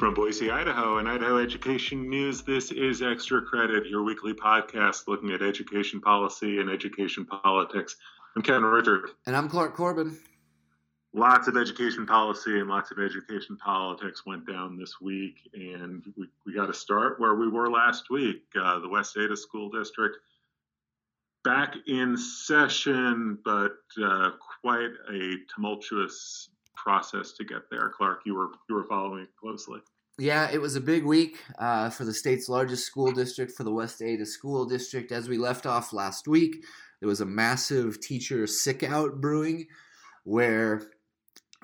From Boise, Idaho, and Idaho Education News, this is Extra Credit, your weekly podcast looking at education policy and education politics. I'm Kevin Richert. And I'm Clark Corbin. Lots of education policy and lots of education politics went down this week, and we, we got to start where we were last week. Uh, the West Ada School District back in session, but uh, quite a tumultuous process to get there. Clark, you were you were following closely. Yeah, it was a big week uh, for the state's largest school district, for the West Ada School District. As we left off last week, there was a massive teacher sick out brewing where,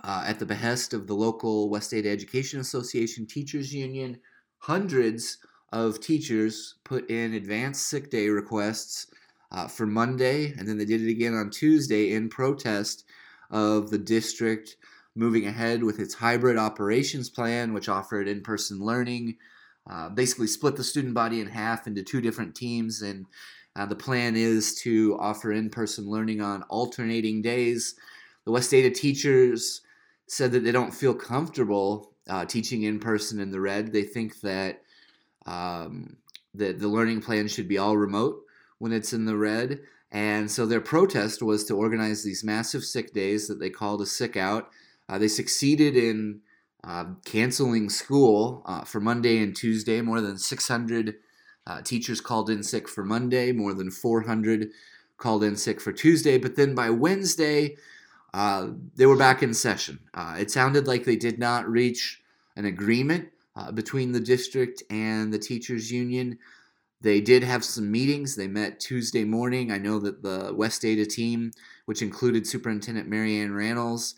uh, at the behest of the local West Ada Education Association Teachers Union, hundreds of teachers put in advanced sick day requests uh, for Monday, and then they did it again on Tuesday in protest of the district moving ahead with its hybrid operations plan, which offered in person learning. Uh, basically, split the student body in half into two different teams, and uh, the plan is to offer in person learning on alternating days. The West Ada teachers said that they don't feel comfortable uh, teaching in person in the red. They think that um, that the learning plan should be all remote when it's in the red. And so their protest was to organize these massive sick days that they called a sick out uh, they succeeded in uh, canceling school uh, for Monday and Tuesday. More than 600 uh, teachers called in sick for Monday, more than 400 called in sick for Tuesday. But then by Wednesday, uh, they were back in session. Uh, it sounded like they did not reach an agreement between the district and the teachers union. They did have some meetings. They met Tuesday morning. I know that the West Ada team, which included Superintendent Mary Ann Ranells,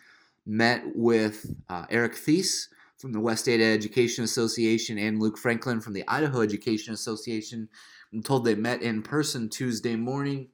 met with uh, Eric Thies from the West Ada Education Association and Luke Franklin from the Idaho Education Association. I'm told they met in person Tuesday morning.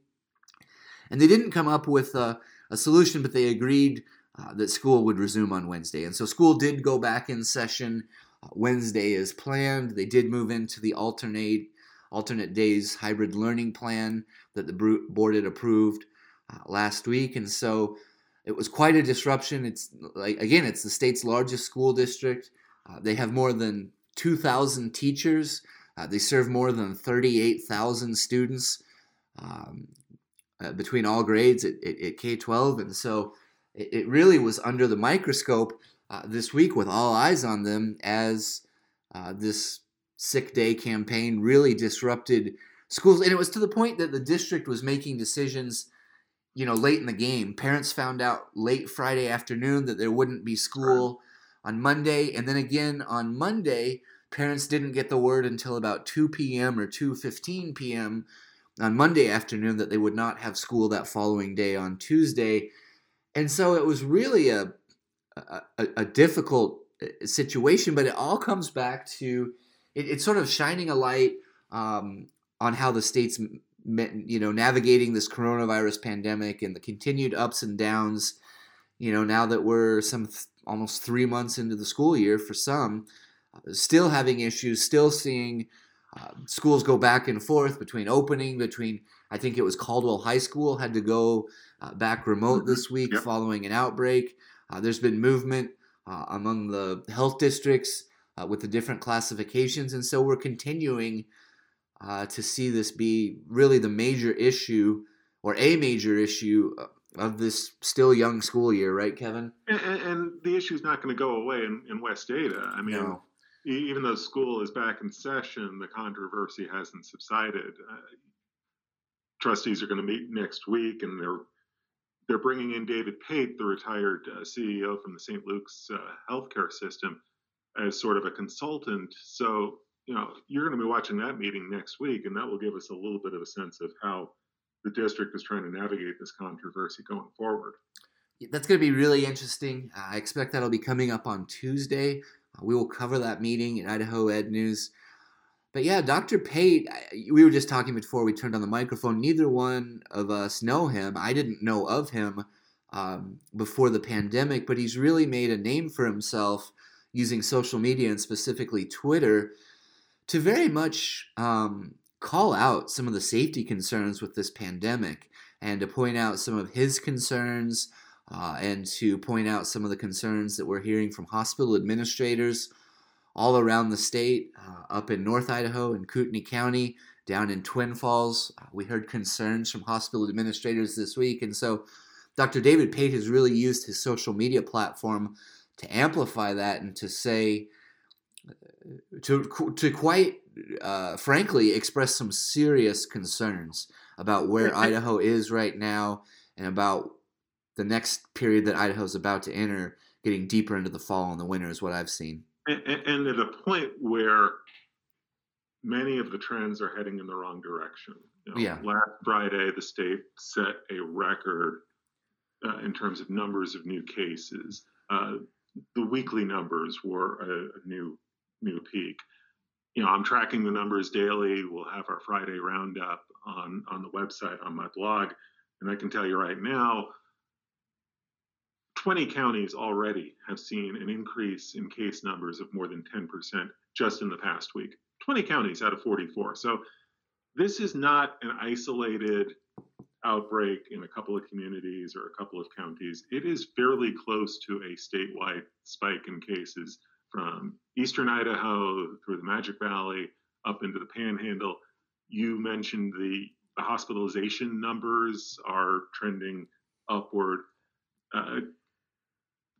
And they didn't come up with a, a solution, but they agreed uh, that school would resume on Wednesday. And so school did go back in session uh, Wednesday as planned. They did move into the alternate alternate days hybrid learning plan that the board had approved uh, last week. And so it was quite a disruption. It's like again, it's the state's largest school district. Uh, they have more than 2,000 teachers. Uh, they serve more than 38,000 students um, uh, between all grades at, at, at, K 12. And so it, it, really was under the microscope uh, this week with all eyes on them as uh, this sick day campaign really disrupted schools. And it was to the point that the district was making decisions you know, late in the game. Parents found out late Friday afternoon that there wouldn't be school on Monday, and then again on Monday, parents didn't get the word until about 2 p.m. or 2:15 p.m. on Monday afternoon that they would not have school that following day on Tuesday. And so it was really a a, a difficult uh, situation, but it all comes back to it, it's sort of shining a light um, on how the state's you know navigating this coronavirus pandemic and the continued ups and downs you know now that we're some th- almost three months into the school year for some uh, still having issues still seeing uh, schools go back and forth between opening between i think it was caldwell high school had to go uh, back remote mm-hmm. this week yep. following an outbreak uh, there's been movement uh, among the health districts uh, with the different classifications and so we're continuing uh, to see this be really the major issue or a major issue of this still young school year, right, Kevin? And, and the issue is not going to go away in, in West Ada. I mean, no. even though school is back in session, the controversy hasn't subsided. Uh, trustees are going to meet next week, and they're they're bringing in David Pate, the retired uh, CEO from the St. Luke's uh, healthcare system, as sort of a consultant. So you know, you're going to be watching that meeting next week, and that will give us a little bit of a sense of how the district is trying to navigate this controversy going forward. That's going to be really interesting. I expect that'll be coming up on Tuesday. Uh, we will cover that meeting in Idaho Ed News. But yeah, Dr. Pate, we were just talking before we turned on the microphone. Neither one of us know him. I didn't know of him um, before the pandemic, but he's really made a name for himself using social media and specifically Twitter to very much um, call out some of the safety concerns with this pandemic and to point out some of his concerns uh, and to point out some of the concerns that we're hearing from hospital administrators all around the state, uh, up in North Idaho and Kootenai County, down in Twin Falls. Uh, we heard concerns from hospital administrators this week. And so Dr. David Pate has really used his social media platform to amplify that and to say, to, to quite uh, frankly express some serious concerns about where Idaho is right now and about the next period that Idaho is about to enter, getting deeper into the fall and the winter is what I've seen. And, and at a point where many of the trends are heading in the wrong direction. You know, yeah. Last Friday, the state set a record uh, in terms of numbers of new cases. Uh, the weekly numbers were a, a, new new peak. You know, I'm tracking the numbers daily. We'll have our Friday roundup on on the website on my blog, and I can tell you right now, 20 counties already have seen an increase in case numbers of more than 10% just in the past week. 20 counties out of 44. So this is not an isolated outbreak in a couple of communities or a couple of counties. It is fairly close to a statewide spike in cases from eastern Idaho through the Magic Valley up into the Panhandle. You mentioned the, the hospitalization numbers are trending upward. Uh,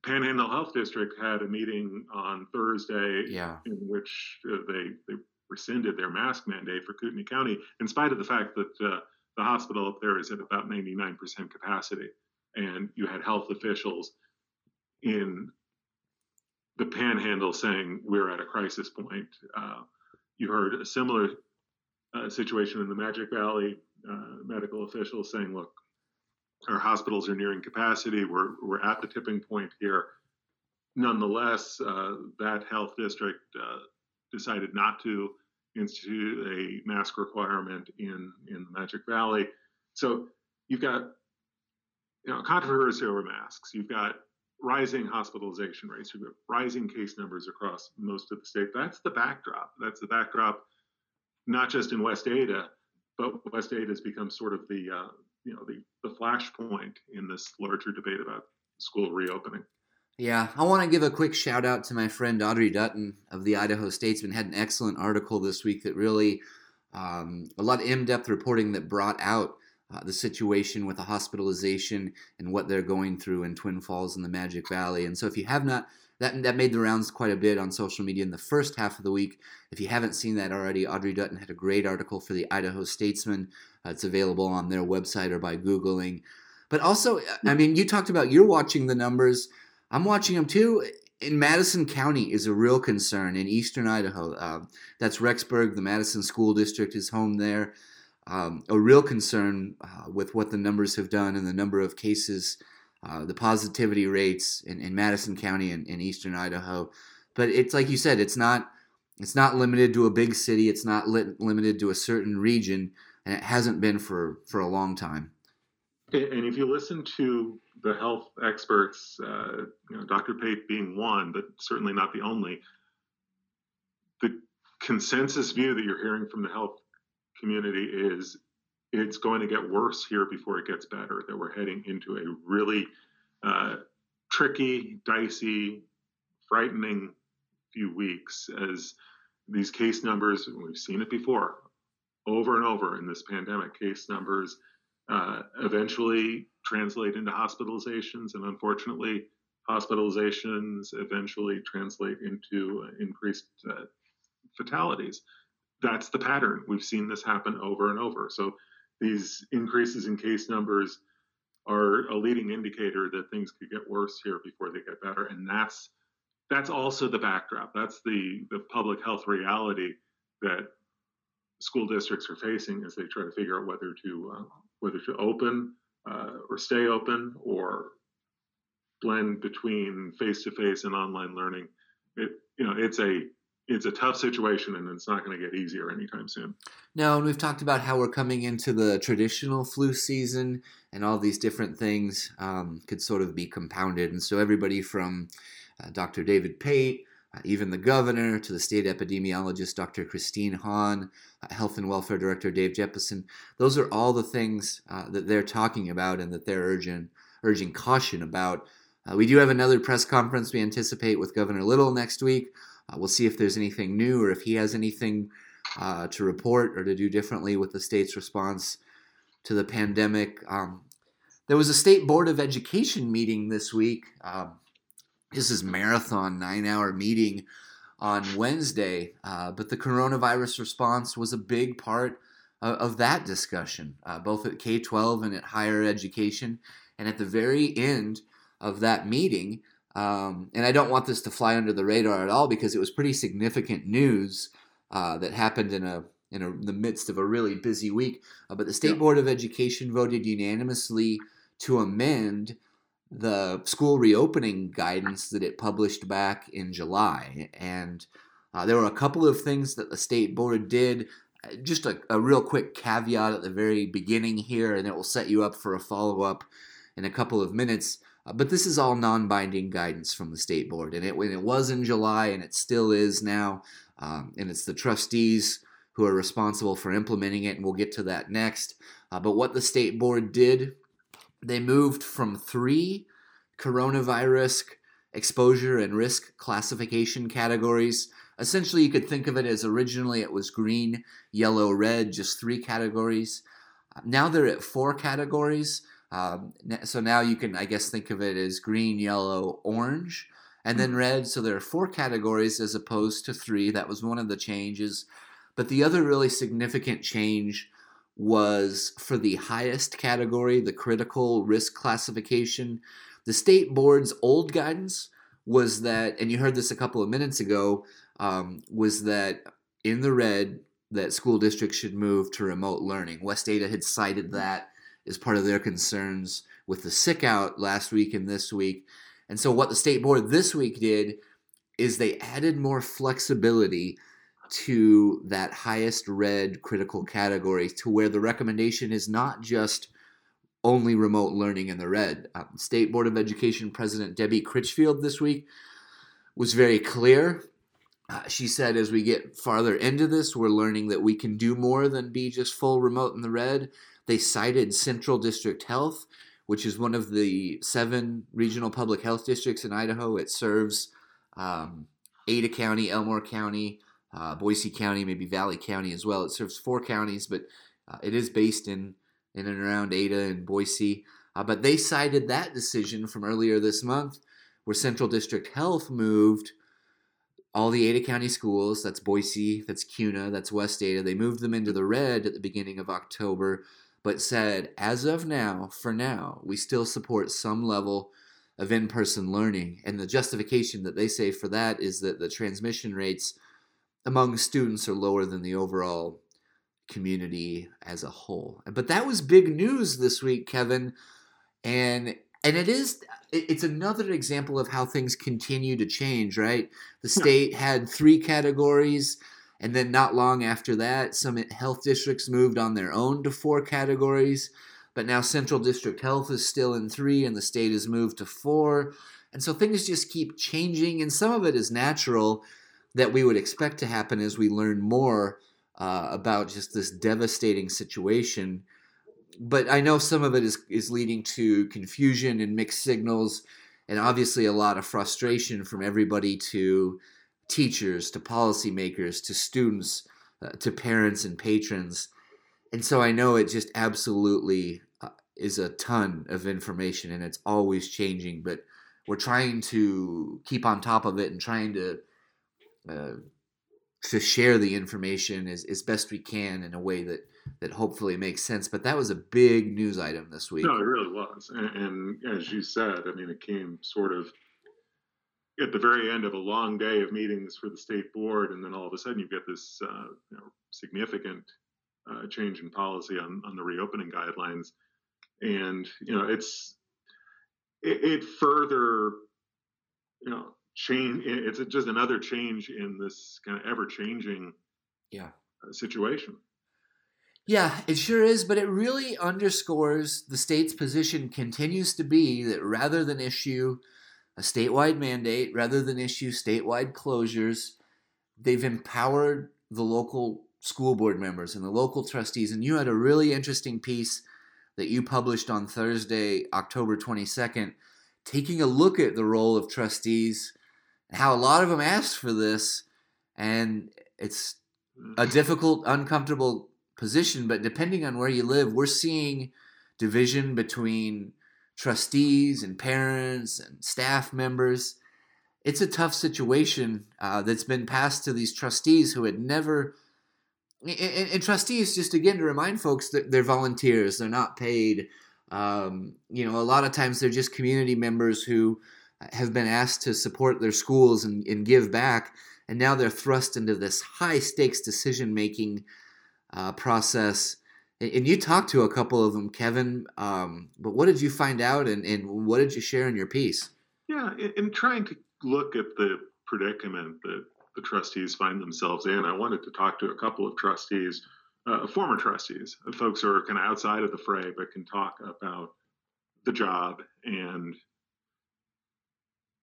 Panhandle Health District had a meeting on Thursday yeah. in which uh, they, they rescinded their mask mandate for Kootenai County, in spite of the fact that uh, the hospital up there is at about 99% capacity. And you had health officials in the panhandle saying we're at a crisis point. Uh, you heard a similar uh, situation in the Magic Valley, uh, medical officials saying, look, our hospitals are nearing capacity. We're, we're at the tipping point here. Nonetheless, uh, that health district uh, decided not to institute a mask requirement in, in the Magic Valley. So you've got you know, controversy over masks. You've got rising hospitalization rates. You've got rising case numbers across most of the state. That's the backdrop. That's the backdrop, not just in West Ada, but West Ada has become sort of the uh, you know the the flashpoint in this larger debate about school reopening. Yeah, I want to give a quick shout out to my friend Audrey Dutton of the Idaho Statesman. Had an excellent article this week that really um, a lot of in-depth reporting that brought out uh, the situation with the hospitalization and what they're going through in Twin Falls and the Magic Valley. And so, if you have not, that that made the rounds quite a bit on social media in the first half of the week. If you haven't seen that already, Audrey Dutton had a great article for the Idaho Statesman. Uh, it's available on their website or by googling. But also, I mean, you talked about you're watching the numbers. I'm watching them too. In Madison County is a real concern in eastern Idaho. Uh, that's Rexburg. The Madison School District is home there. Um, a real concern uh, with what the numbers have done and the number of cases, uh, the positivity rates in, in Madison County and in eastern Idaho. But it's like you said, it's not it's not limited to a big city. It's not limited to a certain region, and it hasn't been for for a long time. And if you listen to the health experts, uh, you know, Dr. Pate being one, but certainly not the only, the consensus view that you're hearing from the health community is it's going to get worse here before it gets better, that we're heading into a really uh, tricky, dicey, frightening few weeks as these case numbers, we've seen it before, over and over in this pandemic, case numbers uh, eventually translate into hospitalizations, and unfortunately, hospitalizations eventually translate into increased uh, fatalities. That's the pattern. We've seen this happen over and over. So these increases in case numbers are a leading indicator that things could get worse here before they get better, and that's that's also the backdrop. That's the the public health reality that school districts are facing as they try to figure out whether to uh, whether to open uh, or stay open or blend between face-to-face and online learning. It you know it's a it's a tough situation and it's not going to get easier anytime soon. No, and we've talked about how we're coming into the traditional flu season and all these different things um, could sort of be compounded. And so everybody from uh, Dr. David Pate uh, even the governor, to the state epidemiologist, Dr. Christine Hahn, uh, Health and Welfare Director Dave Jeppesen. Those are all the things uh, that they're talking about and that they're urging, urging caution about. Uh, we do have another press conference we anticipate with Governor Little next week Uh, we'll see if there's anything new or if he has anything uh, to report or to do differently with the state's response to the pandemic. Um, there was a state board of education meeting this week. Um, this is marathon nine hour meeting on Wednesday, uh, but the coronavirus response was a big part of, of that discussion, uh, both at K 12 and at higher education. And at the very end of that meeting, um, and I don't want this to fly under the radar at all because it was pretty significant news uh, that happened in a in a, the midst of a really busy week. Uh, but the State Board of Education voted unanimously to amend the school reopening guidance that it published back in July. And uh, there were a couple of things that the state board did. Uh, just a, a real quick caveat at the very beginning here, and it will set you up for a follow up in a couple of minutes. Uh, but this is all non binding guidance from the state board. And it, when it was in July, and it still is now, um, and it's the trustees who are responsible for implementing it, and we'll get to that next. Uh, but what the state board did they moved from three coronavirus exposure and risk classification categories. Essentially, you could think of it as originally it was green, yellow, red, just three categories. Now they're at four categories. Um, so now you can, I guess, think of it as green, yellow, orange, and then hmm. red. So there are four categories as opposed to three. That was one of the changes. But the other really significant change was for the highest category, the critical risk classification. The state board's old guidance was that, and you heard this a couple of minutes ago, um, was that in the red, that school districts should move to remote learning. West Ada had cited that as part of their concerns with the sick out last week and this week. And so, what the state board this week did is they added more flexibility to that highest red critical category to where the recommendation is not just only remote learning in the red. Um, State Board of Education President Debbie Critchfield this week was very clear. Uh, she said, as we get farther into this, we're learning that we can do more than be just full remote in the red. They cited Central District Health, which is one of the seven regional public health districts in Idaho. It serves um, Ada County, Elmore County, uh, Boise County, maybe Valley County as well. It serves four counties, but uh, it is based in in and around Ada and Boise. Uh, but they cited that decision from earlier this month, where Central District Health moved all the Ada County schools. That's Boise, that's Kuna, that's West Ada. They moved them into the red at the beginning of October, but said as of now, for now, we still support some level of in-person learning. And the justification that they say for that is that the transmission rates among students are lower than the overall community as a whole. But that was big news this week, Kevin. And and it is it's another example of how things continue to change, right? The state had three categories and then not long after that some health districts moved on their own to four categories. But now Central District Health is still in 3 and the state has moved to 4. And so things just keep changing and some of it is natural that we would expect to happen as we learn more uh, about just this devastating situation. But I know some of it is, is leading to confusion and mixed signals, and obviously a lot of frustration from everybody to teachers, to policymakers, to students, uh, to parents and patrons. And so I know it just absolutely uh, is a ton of information and it's always changing, but we're trying to keep on top of it and trying to uh, to share the information as, as best we can in a way that that hopefully makes sense. But that was a big news item this week. No, it really was, and, and as you said, I mean, it came sort of at the very end of a long day of meetings for the state board, and then all of a sudden you get this uh, you know, significant uh, change in policy on, on the reopening guidelines, and you know it's it, it further you know change it's just another change in this kind of ever changing yeah. uh, situation. Yeah it sure is but it really underscores the state's position continues to be that rather than issue a statewide mandate rather than issue statewide closures they've empowered the local school board members and the local trustees and you had a really interesting piece that you published on Thursday October 22nd taking a look at the role of trustees how a lot of them asked for this, and it's a Mm-hmm. difficult, uncomfortable position. But depending on where you live, we're seeing division between trustees and parents and staff members. It's a tough situation uh, that's been passed to these trustees who had never. And, and trustees, just again to remind folks that they're volunteers, they're not paid. Um, you know, a lot of times they're just community members who have been asked to support their schools and, and give back and now they're thrust into this high stakes decision making uh, process. And, you talked to a couple of them, Kevin. Um, but what did you find out, and, and what did you share in your piece? Yeah, in, in trying to look at the predicament that the trustees find themselves in, I wanted to talk to a couple of trustees, uh, former trustees, folks who are kind of outside of the fray but can talk about the job and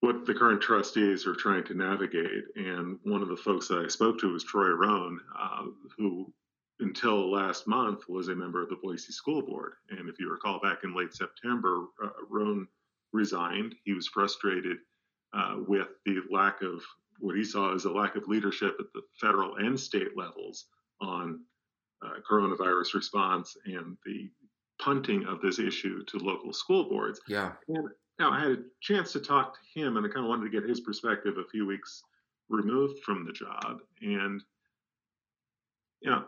what the current trustees are trying to navigate. And one of the folks that I spoke to was Troy Rohn, uh, who until last month was a member of the Boise School Board. And if you recall back in late September, uh, Rohn resigned. He was frustrated uh, with the lack of what he saw as a lack of leadership at the federal and state levels on uh, coronavirus response and the punting of this issue to local school boards. Yeah. And now, I had a chance to talk to him, and I kind of wanted to get his perspective a few weeks removed from the job. And, you know,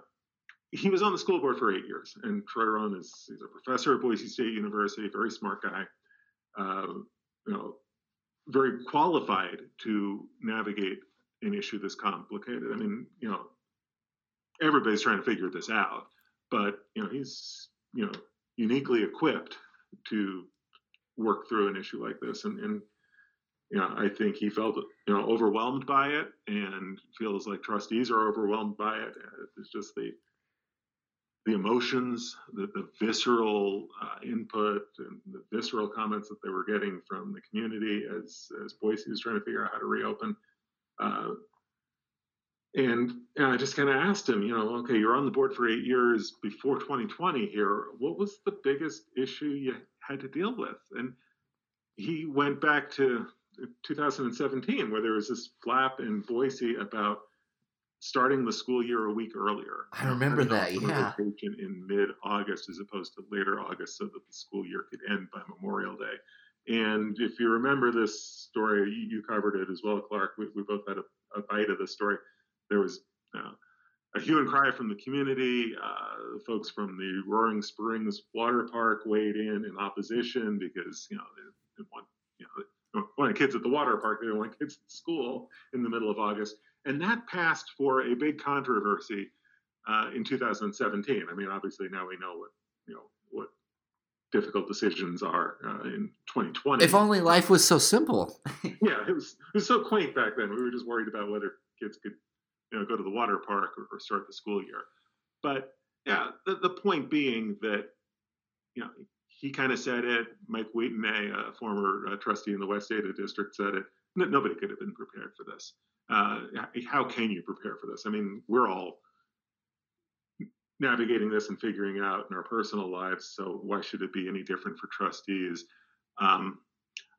he was on the school board for eight years, and Troy Rohn is he's a professor at Boise State University, very smart guy, uh, you know, very qualified to navigate an issue this complicated. I mean, you know, everybody's trying to figure this out, but you know, he's you know uniquely equipped to work through an issue like this and, and you know i think he felt you know overwhelmed by it and feels like trustees are overwhelmed by it it's just the the emotions the, the visceral uh, input and the visceral comments that they were getting from the community as as boise was trying to figure out how to reopen uh, and, and I just kind of asked him, you know, okay, you're on the board for eight years before 2020 here. What was the biggest issue you had to deal with? And he went back to 2017, where there was this flap in Boise about starting the school year a week earlier. I remember that, yeah. In mid-August, as opposed to later August, so that the school year could end by Memorial Day. And if you remember this story, you covered it as well, Clark. We, we both had a, a bite of the story there was uh, a hue and cry from the community. Uh, folks from the Roaring Springs Water Park weighed in in opposition because you know they didn't want you know they wanted kids at the water park. They didn't want kids at school in the middle of August, and that passed for a big controversy uh, in 2017. I mean, obviously now we know what you know what difficult decisions are uh, in 2020. If only life was so simple. yeah, it was it was so quaint back then. We were just worried about whether kids could you know, go to the water park or, or start the school year. But yeah, the, the point being that, you know, he kind of said it. Mike Wheaton, a, former uh, trustee in the West Ada district, said it. No, nobody could have been prepared for this. Uh, how can you prepare for this? I mean, we're all navigating this and figuring out in our personal lives. So why should it be any different for trustees? Um,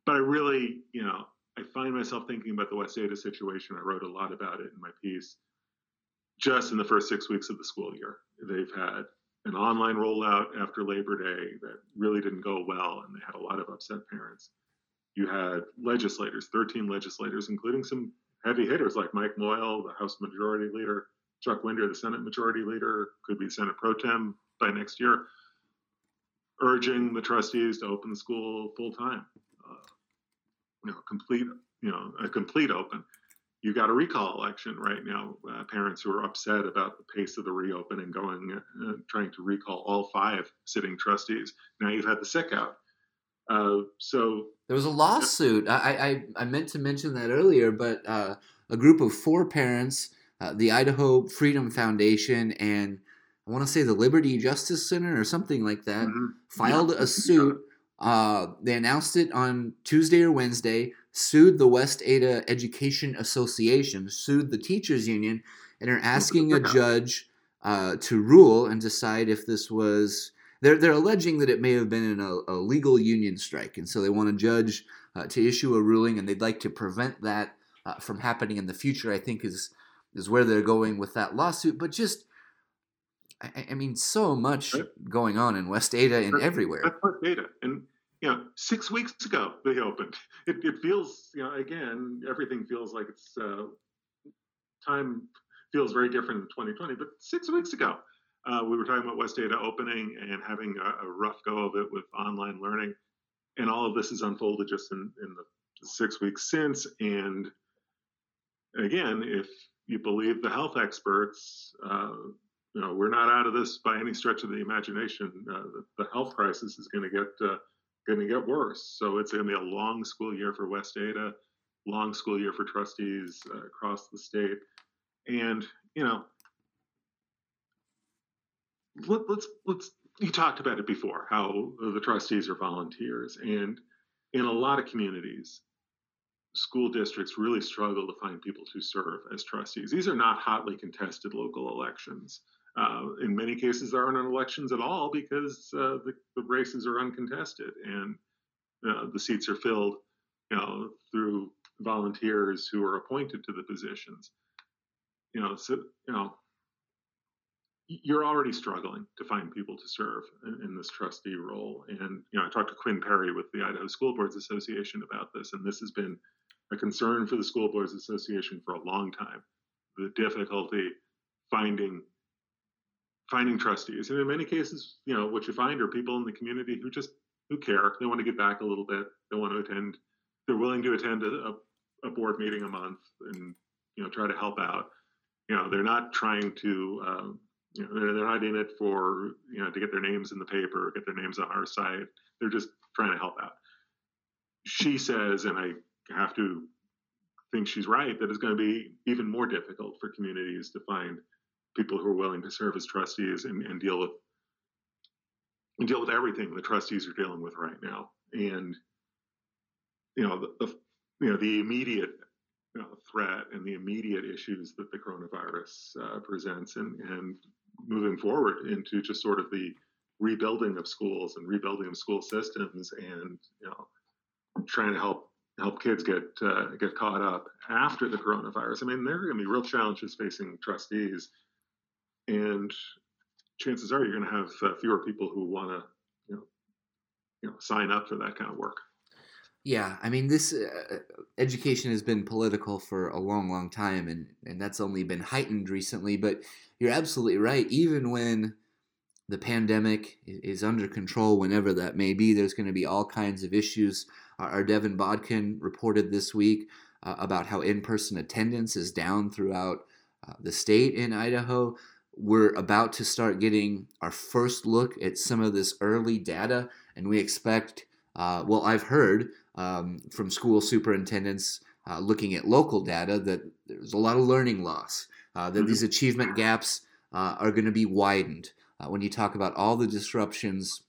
but I really, you know, I find myself thinking about the West Ada situation. I wrote a lot about it in my piece. Just in the first six weeks of the school year, they've had an online rollout after Labor Day that really didn't go well, and they had a lot of upset parents. You had legislators, 13 legislators, including some heavy hitters like Mike Moyle, the House Majority Leader, Chuck Winder, the Senate Majority Leader, could be Senate Pro Tem by next year, urging the trustees to open the school full time. Uh, you know, complete, you know, a complete open. You got a recall election right now. Uh, parents who are upset about the pace of the reopening, going, uh, trying to recall all five sitting trustees. Now you've had the sick out. Uh, so there was a lawsuit. I, I, I meant to mention that earlier, but uh, a group of four parents, uh, the Idaho Freedom Foundation, and I want to say the Liberty Justice Center or something like that, mm-hmm. filed yeah. a suit uh, they announced it on Tuesday or Wednesday, sued the West Ada Education Association, sued the teachers union, and are asking a judge uh, to rule and decide if this was. They're, they're alleging that it may have been an, a, legal union strike, and so they want a judge uh, to issue a ruling, and they'd like to prevent that uh, from happening in the future. I think is is where they're going with that lawsuit. But just, I, I mean, so much going on in West Ada and everywhere. That's West Ada, and you know, six weeks ago they opened. It, it feels, you know, again, everything feels like it's uh, time feels very different in 2020. But six weeks ago, uh, we were talking about West Ada opening and having a, a, rough go of it with online learning, and all of this has unfolded just in, in the six weeks since. And again, if you believe the health experts, uh, you know, we're not out of this by any stretch of the imagination. Uh, the, the, health crisis is going to get uh, going to get worse. So it's going to be a long school year for West Ada, long school year for trustees uh, across the state, and you know, let, let's let's. You talked about it before how the trustees are volunteers, and in a lot of communities, school districts really struggle to find people to serve as trustees. These are not hotly contested local elections. Uh, in many cases, there aren't elections at all because uh, the, the, races are uncontested and uh, the seats are filled, you know, through volunteers who are appointed to the positions. You know, so you know, you're already struggling to find people to serve in, in, this trustee role. And you know, I talked to Quinn Perry with the Idaho School Boards Association about this, and this has been a concern for the School Boards Association for a long time. The difficulty finding finding trustees. And in many cases, you know, what you find are people in the community who just who care. They want to get back a little bit. They want to attend. They're willing to attend a, a board meeting a month and you know try to help out. You know, they're not trying to. Um, you know, they're, not in it for you know to get their names in the paper, get their names on our site. They're just trying to help out. She says, and I have to think she's right, that it's going to be even more difficult for communities to find people who are willing to serve as trustees and, and deal with and deal with everything the trustees are dealing with right now. And you know, the, the you know the immediate you know, threat and the immediate issues that the coronavirus uh, presents, and and moving forward into just sort of the rebuilding of schools and rebuilding of school systems, and you know, trying to help help kids get uh, get caught up after the coronavirus. I mean, there are going to be real challenges facing trustees and chances are you're going to have uh, fewer people who want to you know you know sign up for that kind of work yeah i mean this uh, education has been political for a long long time and and that's only been heightened recently but you're absolutely right even when the pandemic is under control whenever that may be there's going to be all kinds of issues. Our devin bodkin reported this week uh, about how in-person attendance is down throughout uh, the state in idaho. We're about to start getting our first look at some of this early data, and we expect, uh, well, I've heard um, from school superintendents uh, looking at local data that there's a lot of learning loss, uh, that mm-hmm. these achievement gaps uh, are going to be widened. Uh, when you talk about all the disruptions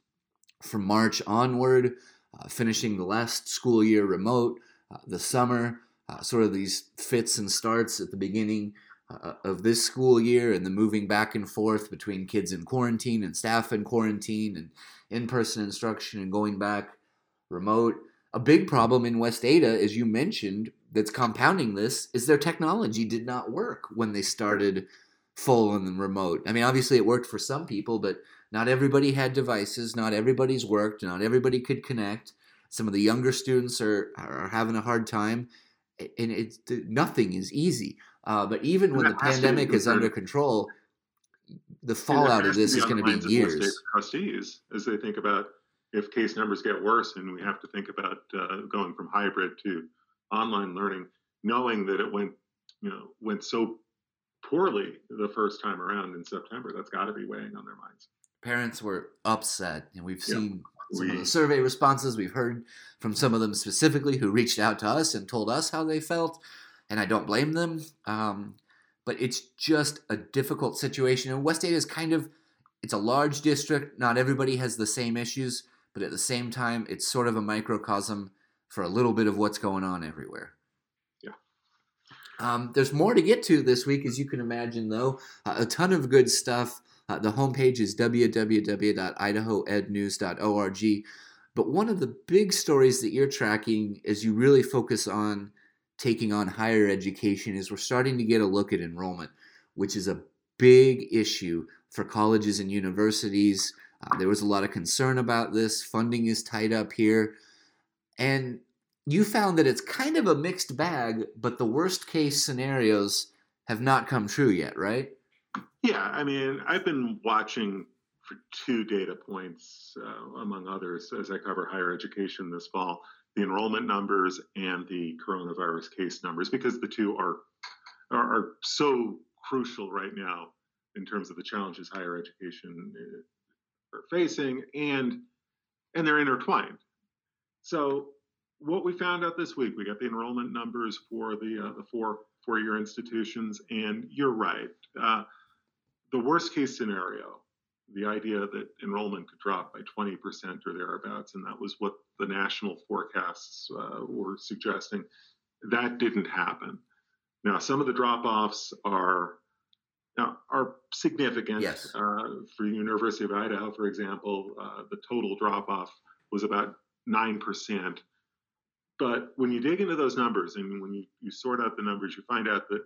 from March onward, uh, finishing the last school year remote, the summer, sort of these fits and starts at the beginning uh, of this school year and the moving back and forth between kids in quarantine and staff in quarantine and in-person instruction and going back remote. A big problem in West Ada, as you mentioned, that's compounding this is their technology did not work when they started full and remote. I mean, obviously it worked for some people, but not everybody had devices. Not everybody's worked. Not everybody could connect. Some of the younger students are are having a hard time, and it's nothing is easy. Uh, but even when the pandemic is under control, the fallout of this is going to be years. Trustees, as they think about if case numbers get worse and we have to think about uh, going from hybrid to online learning, knowing that it went, you know, went so poorly the first time around in September, that's got to be weighing on their minds. Parents were upset, and we've seen yeah, some we, of the survey responses. We've heard from some of them specifically who reached out to us and told us how they felt and I don't blame them. Um, but it's just a difficult situation. And West Ada is kind of it's a large district. Not everybody has the same issues, but at the same time, it's sort of a microcosm for a little bit of what's going on everywhere. Yeah. Um, there's more to get to this week, as you can imagine, though. Uh, a ton of good stuff. Uh, the homepage is www.idahoednews.org. But one of the big stories that you're tracking as you really focus on taking on higher education is we're starting to get a look at enrollment, which is a big issue for colleges and universities. Uh, there was a lot of concern about this. Funding is tied up here. And you found that it's kind of a mixed bag, but the worst case scenarios have not come true yet, right? Yeah, I mean, I've been watching for two data points, uh, among others, as I cover higher education this fall the enrollment numbers and the coronavirus case numbers, because the two are, are, are so crucial right now in terms of the challenges higher education are facing, and and they're intertwined. So what we found out this week, we got the enrollment numbers for the uh, the four four year institutions, and you're right. Uh, the worst case scenario, the idea that enrollment could drop by 20% or thereabouts, and that was what the national forecasts uh, were suggesting, that didn't happen. Now, some of the drop offs are now, are significant. Yes. Uh, for the University of Idaho, for example, uh, the total drop off was about 9%. But when you dig into those numbers and when you, you sort out the numbers, you find out that,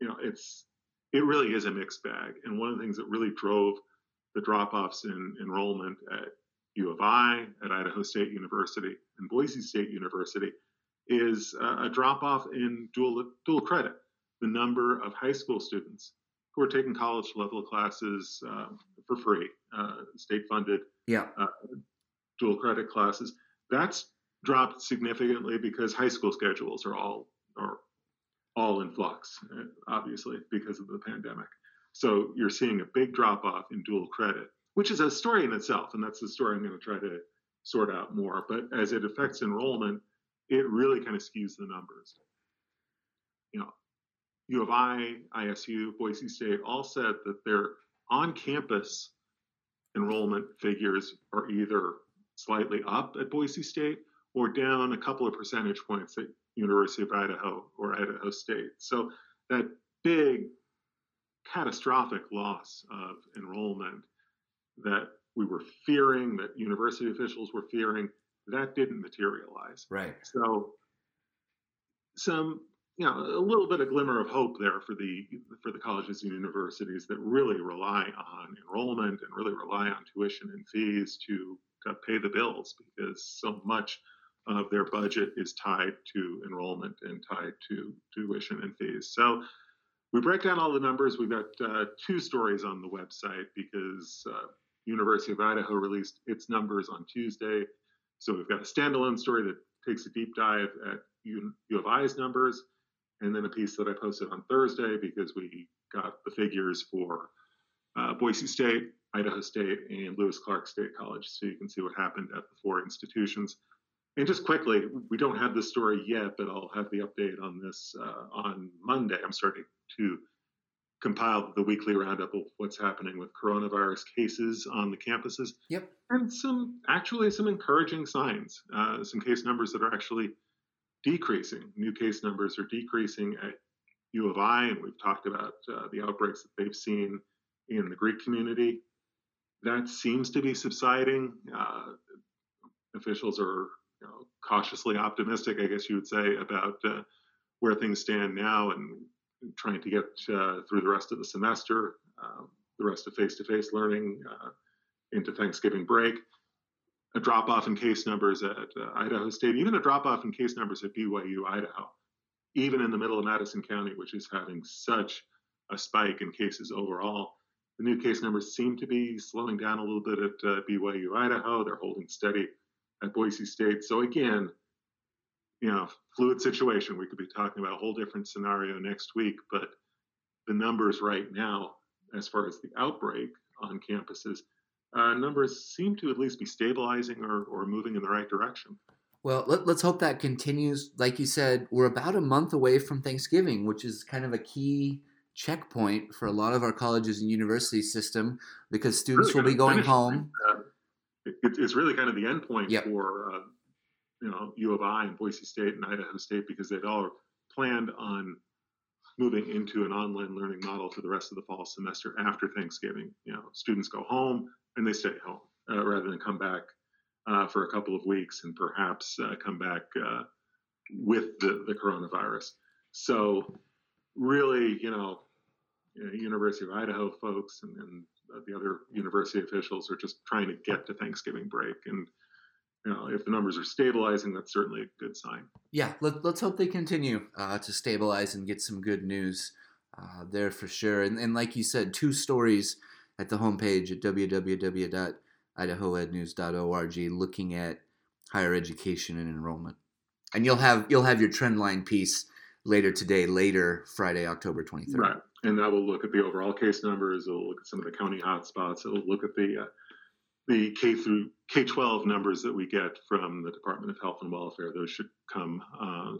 you know, it's, it really is a mixed bag. And one of the things that really drove the drop offs in enrollment at U of I, at Idaho State University, and Boise State University is a drop off in dual, dual credit. The number of high school students who are taking college level classes uh, for free, uh, state funded yeah. Uh, dual credit classes. That's dropped significantly because high school schedules are all are all in flux, uh, obviously because of the pandemic. So you're seeing a big drop off in dual credit, which is a story in itself, and that's the story I'm going to try to sort out more. But as it affects enrollment, it really kind of skews the numbers. You know, U of I, ISU, Boise State all said that their on-campus enrollment figures are either slightly up at Boise State or down a couple of percentage points at University of Idaho or Idaho State. So that big catastrophic loss of enrollment that we were fearing, that university officials were fearing, that didn't materialize. Right. So some you know a little bit of glimmer of hope there for the for the colleges and universities that really rely on enrollment and really rely on tuition and fees to, to pay the bills because so much of their budget is tied to enrollment and tied to tuition and fees. So we break down all the numbers. We've got uh, two stories on the website because uh, University of Idaho released its numbers on Tuesday. So we've got a standalone story that takes a deep dive at U, U of I's numbers, and then a piece that I posted on Thursday because we got the figures for uh, Boise State, Idaho State, and Lewis Clark State College, so you can see what happened at the four institutions. And just quickly, we don't have the story yet, but I'll have the update on this uh, on Monday. I'm starting to compile the weekly roundup of what's happening with coronavirus cases on the campuses. Yep. And some actually some encouraging signs. Uh, some case numbers that are actually decreasing. New case numbers are decreasing at U of I, and we've talked about uh, the outbreaks that they've seen in the Greek community. That seems to be subsiding. Uh, officials are you know, cautiously optimistic, I guess you would say, about uh, where things stand now and trying to get uh, through the rest of the semester, uh, the rest of face to face learning uh, into Thanksgiving break. A drop off in case numbers at uh, Idaho State, even a drop off in case numbers at BYU Idaho, even in the middle of Madison County, which is having such a spike in cases overall. The new case numbers seem to be slowing down a little bit at uh, BYU Idaho. They're holding steady at Boise State. So again, you know, fluid situation. We could be talking about a whole different scenario next week, but the numbers right now, as far as the outbreak on campuses, uh, numbers seem to at least be stabilizing or, or moving in the right direction. Well, let, us hope that continues. Like you said, we're about a month away from Thanksgiving, which is kind of a key checkpoint for a lot of our colleges and university system because students really will be going home. Uh, it, it's really kind of the endpoint yep. for uh, you know U of I and Boise State and Idaho State because they'd all planned on moving into an online learning model for the rest of the fall semester after Thanksgiving. You know, students go home and they stay home uh, rather than come back uh, for a couple of weeks and perhaps uh, come back uh, with the, the coronavirus. So, really, you know, University of Idaho folks and, and the other university officials are just trying to get to Thanksgiving break. And you know, if the numbers are stabilizing, that's certainly a good sign. Yeah, let, us hope they continue uh, to stabilize and get some good news uh, there for sure. And, and like you said, two stories at the homepage at www.idahoednews.org looking at higher education and enrollment. And you'll have you'll have your trend line piece later today, later Friday, October 23rd. Right. And that will look at the overall case numbers. It will look at some of the county hotspots. It will look at the uh, the K through K 12 numbers that we get from the Department of Health and Welfare. Those should come uh,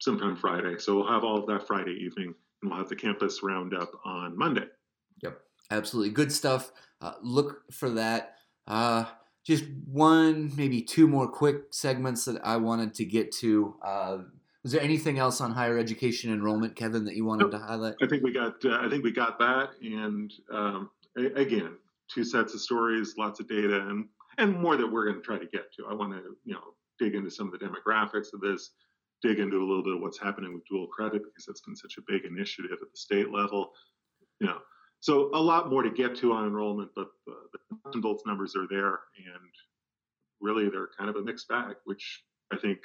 sometime Friday. So we'll have all of that Friday evening, and we'll have the campus roundup on Monday. Yep, absolutely good stuff. Uh, look for that. Uh, just one, maybe two more quick segments that I wanted to get to. Uh, was there anything else on higher education enrollment, Kevin, that you wanted to highlight? I think we got. Uh, I think we got that, and um, a- again, two sets of stories, lots of data, and and more that we're going to try to get to. I want to you know dig into some of the demographics of this, dig into a little bit of what's happening with dual credit because that's been such a big initiative at the state level. You know, so a lot more to get to on enrollment, but the, the adults numbers are there, and really they're kind of a mixed bag, which I think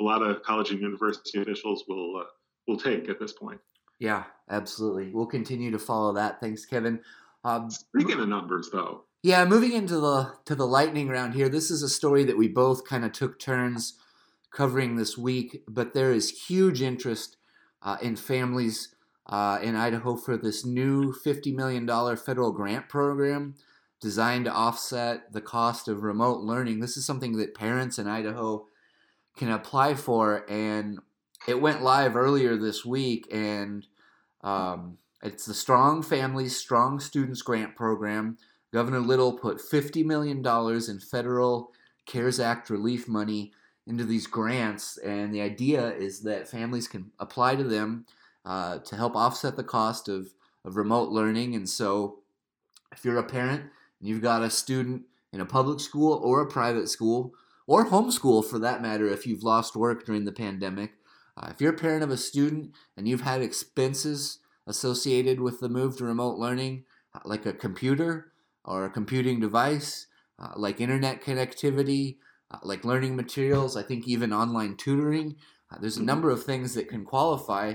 a lot of college and university officials will uh, will take at this point. Yeah, absolutely. We'll continue to follow that. Thanks, Kevin. Um, Speaking of numbers, though. Yeah, moving into the to the lightning round here. This is a story that we both kind of took turns covering this week, but there is huge interest uh, in families uh, in Idaho for this new $50 million federal grant program designed to offset the cost of remote learning. This is something that parents in Idaho can apply for, and it went live earlier this week. And um, it's the Strong Families, Strong Students Grant Program. Governor Little put $50 million in federal CARES Act relief money into these grants, and the idea is that families can apply to them uh, to help offset the cost of, of remote learning. And so, if you're a parent and you've got a student in a public school or a private school, or homeschool for that matter if you've lost work during the pandemic. Uh, if you're a parent of a student and you've had expenses associated with the move to remote learning, uh, like a computer or a computing device, uh, like internet connectivity, uh, like learning materials, I think even online tutoring, uh, there's a number of things that can qualify.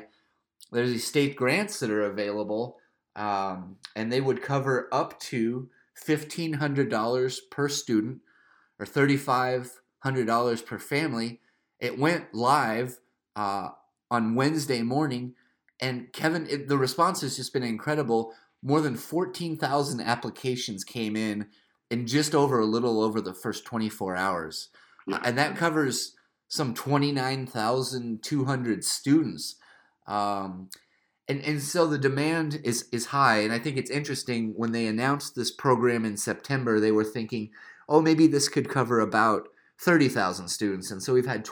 There's these state grants that are available, um, and they would cover up to $1,500 per student or 35 hundred dollars per family. It went live uh, on Wednesday morning, and Kevin, it, the response has just been incredible. More than fourteen thousand applications came in in just over a little over the first twenty four hours, yeah. and that covers some twenty nine thousand two hundred students. Um, and and so the demand is is high, and I think it's interesting when they announced this program in September, they were thinking, oh, maybe this could cover about 30,000 students. And so we've had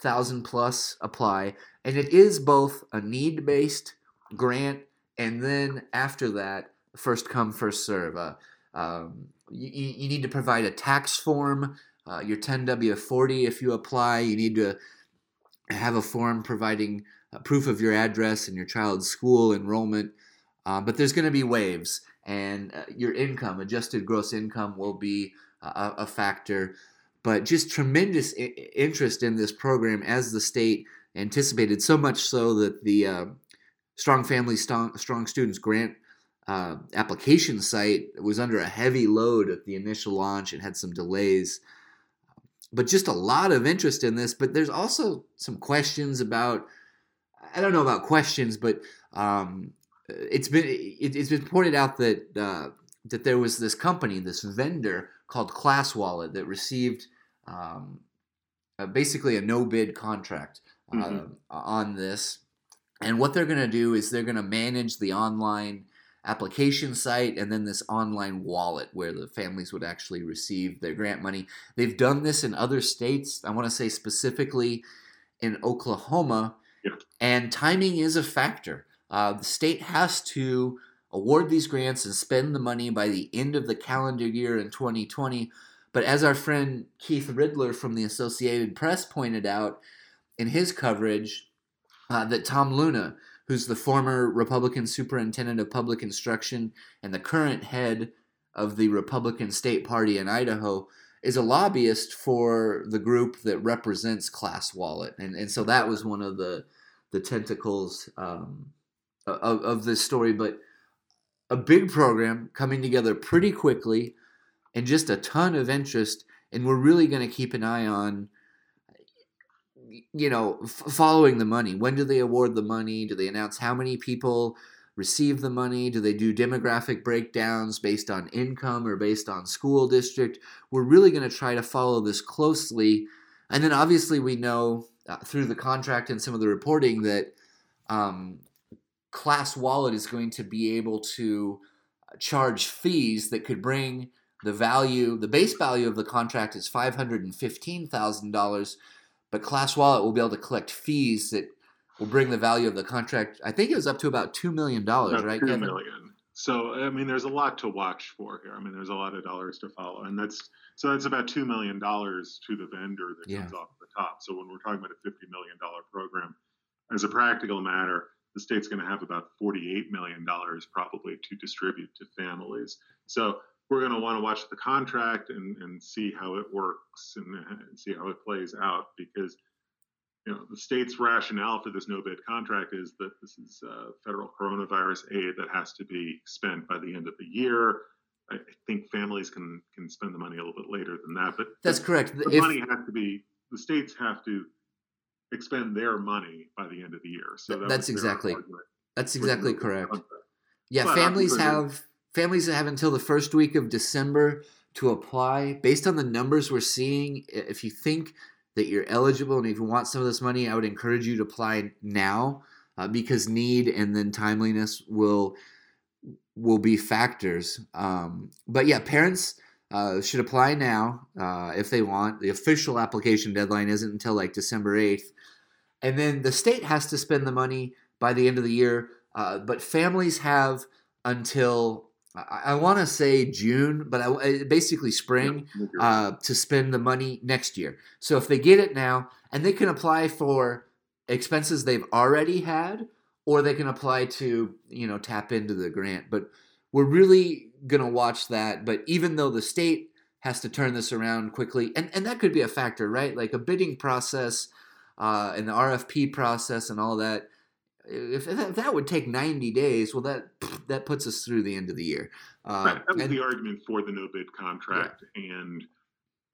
29,000 plus apply. And it is both a need based grant and then after that, first come, first serve. Uh, um, you, you, need to provide a tax form, uh, your 1040 if you apply. You need to have a form providing a proof of your address and your child's school enrollment. Uh, but there's going to be waves, and uh, your income, adjusted gross income, will be a factor but just tremendous I- interest in this program as the state anticipated, so much so that the uh, Strong Family Strong, Strong Students Grant uh, application site was under a heavy load at the initial launch and had some delays. But just a lot of interest in this. But there's also some questions about, I don't know about questions, but um, it's been it, has been pointed out that uh, that there was this company, this vendor called Class Wallet that received um, uh, basically a no bid contract uh, mm-hmm. on this. And what they're going to do is they're going to manage the online application site and then this online wallet where the families would actually receive their grant money. They've done this in other states. I want to say specifically in Oklahoma. Yeah. And timing is a factor. Uh, the state has to award these grants and spend the money by the end of the calendar year in 2020. But as our friend Keith Ridler from the Associated Press pointed out, in his coverage uh, that Tom Luna, who's the former Republican superintendent of public instruction and the current head of the Republican state party in Idaho, is a lobbyist for the group that represents Class Wallet, and and so that was one of the the tentacles um, of, of this story. But a big program coming together pretty quickly, and just a ton of interest, and we're really going to keep an eye on. You know, f- following the money. When do they award the money? Do they announce how many people receive the money? Do they do demographic breakdowns based on income or based on school district? We're really going to try to follow this closely. And then obviously, we know uh, through the contract and some of the reporting that um, Class Wallet is going to be able to uh, charge fees that could bring the value, the base value of the contract is $515,000, but Class Wallet will be able to collect fees that will bring the value of the contract. I think it was up to about two million dollars, right? Two Kevin? million. So I mean, there's a lot to watch for here. I mean, there's a lot of dollars to follow, and that's so that's about two million dollars to the vendor that yeah. comes off the top. So when we're talking about a fifty million dollar program, as a practical matter, the state's going to have about forty-eight million dollars probably to distribute to families. So we're going to want to watch the contract and, and see how it works and, and see how it plays out because you know, the state's rationale for this no bid contract is that this is uh, federal coronavirus aid that has to be spent by the end of the year. I think families can can spend the money a little bit later than that, but that's correct. The if, money has to be the states have to expend their money by the end of the year. So that that's exactly that's exactly correct. Yeah, but families have families have until the first week of December to apply based on the numbers we're seeing. If you think that you're eligible and if you want some of this money, I would encourage you to apply now uh, because need and then timeliness will will be factors. Um, but yeah, parents uh, should apply now uh, if they want. The official application deadline isn't until like December eighth, and then the state has to spend the money by the end of the year. Uh, but families have until I, I want to say June, but I, basically spring uh, to spend the money next year. So if they get it now, and they can apply for expenses they've already had, or they can apply to you know tap into the grant. But we're really gonna watch that. But even though the state has to turn this around quickly, and and that could be a factor, right? Like a bidding process uh, and the RFP process and all that if, if that would take 90 days, well, that that puts us through the end of the year. Uh, right. That was and, the argument for the no bid contract, yeah. and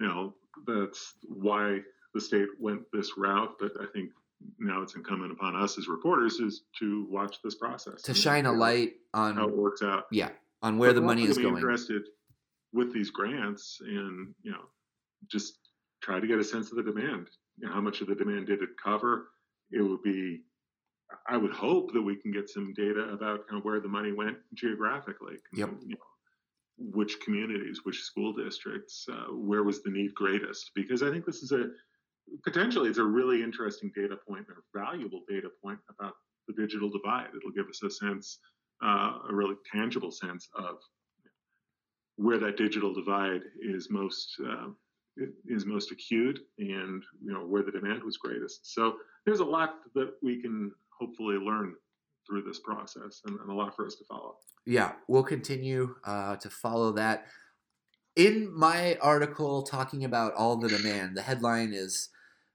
you know that's why the state went this route. But I think now it's incumbent upon us as reporters is to watch this process to shine a light on how it works out. Yeah, on where but the money is going. Interested with these grants, and you know, just try to get a sense of the demand. You know, how much of the demand did it cover? It would be I would hope that we can get some data about kind of where the money went geographically. Yep. You know, which communities, which school districts, uh, where was the need greatest? Because I think this is a potentially it's a really interesting data point point, a valuable data point about the digital divide. It'll give us a sense, uh, a really tangible sense of where that digital divide is most uh, is most acute and you know where the demand was greatest. So there's a lot that we can hopefully learn through this process and, and a lot for us to follow. Yeah, we'll continue uh, to follow that. In my article talking about all the demand, the headline is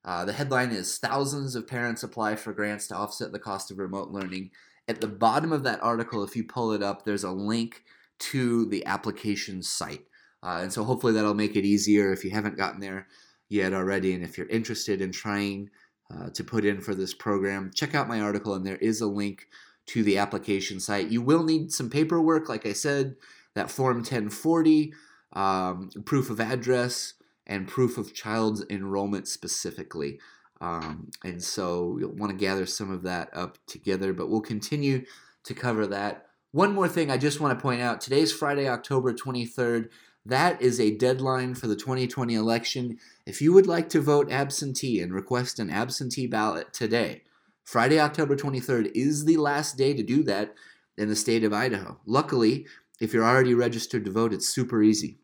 uh, the headline is thousands of parents apply for grants to offset the cost of remote learning. At the bottom of that article, if you pull it up, there's a link to the application site. Uh, and so hopefully that'll make it easier if you haven't gotten there yet already. And if you're interested in trying uh, to put in for this program, check out my article, and there is a link to the application site. You will need some paperwork, like I said, that Form 1040, um, proof of address, and proof of child's enrollment specifically. Um, and so you'll want to gather some of that up together, but we'll continue to cover that. One more thing I just want to point out today's Friday, October 23rd. That is a deadline for the 2020 election. If you would like to vote absentee and request an absentee ballot today, Friday, October 23rd is the last day to do that in the state of Idaho. Luckily, if you're already registered to vote, it's super easy.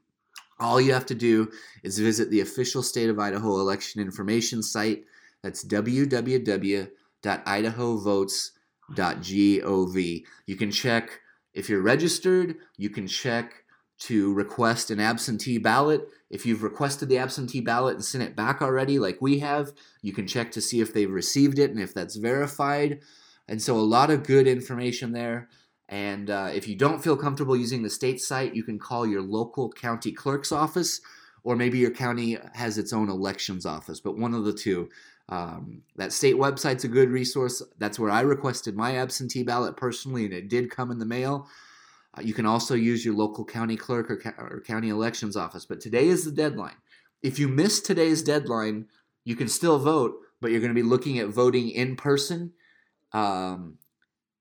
All you have to do is visit the official state of Idaho election information site. That's www.idahovotes.gov. You can check if you're registered, you can check to request an absentee ballot. If you've requested the absentee ballot and sent it back already, like we have, you can check to see if they've received it and if that's verified. And so, a lot of good information there. And uh, if you don't feel comfortable using the state site, you can call your local county clerk's office, or maybe your county has its own elections office, but one of the two. Um, that state website's a good resource. That's where I requested my absentee ballot personally, and it did come in the mail. Uh, you can also use your local county clerk or, or county elections office, but today is the deadline. If you miss today's deadline, you can still vote, but you're going to be looking at voting in person um,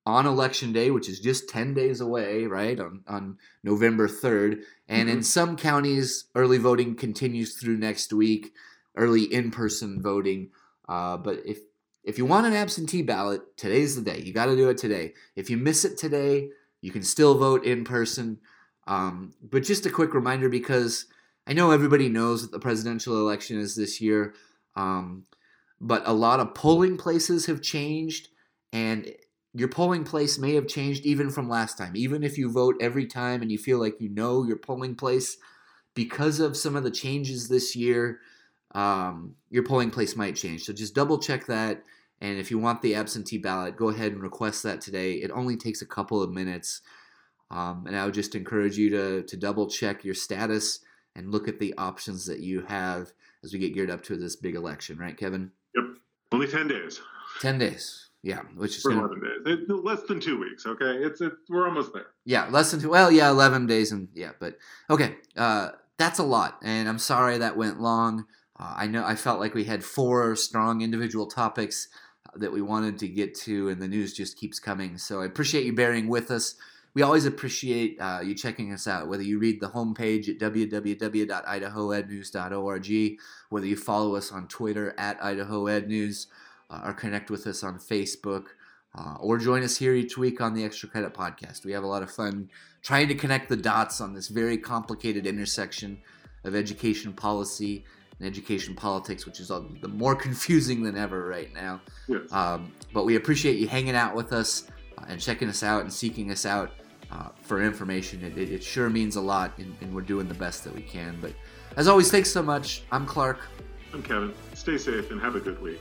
on election day, which is just 10 days away, right, on, on November 3rd. And mm-hmm. in some counties, early voting continues through next week, early in person voting. Uh, but if if you want an absentee ballot, today's the day. You got to do it today. If you miss it today, you can still vote in person. Um, but just a quick reminder because I know everybody knows that the presidential election is this year, um, but a lot of polling places have changed, and your polling place may have changed even from last time. Even if you vote every time and you feel like you know your polling place, because of some of the changes this year, um, your polling place might change. So just double check that. And if you want the absentee ballot, go ahead and request that today. It only takes a couple of minutes. Um, and I would just encourage you to, to double check your status and look at the options that you have as we get geared up to this big election, right, Kevin? Yep. Only 10 days. 10 days. Yeah, which is gonna, 11 days. It, less than two weeks. Okay, it's it, we're almost there. Yeah, less than two. Well, yeah, 11 days and yeah, but okay, uh, that's a lot, and I'm sorry that went long. Uh, I know I felt like we had four strong individual topics that we wanted to get to, and the news just keeps coming. So I appreciate you bearing with us. We always appreciate uh, you checking us out, whether you read the homepage at www.idahoednews.org, whether you follow us on Twitter at IdahoEdNews, uh, or connect with us on Facebook, uh, or join us here each week on the Extra Credit Podcast. We have a lot of fun trying to connect the dots on this very complicated intersection of education policy and education politics, which is all the more confusing than ever right now. Yes. Um, but we appreciate you hanging out with us uh, and checking us out and seeking us out uh, for information. It, it, it, sure means a lot, and, and, we're doing the best that we can. But as always, thanks so much. I'm Clark. I'm Kevin. Stay safe and have a good week.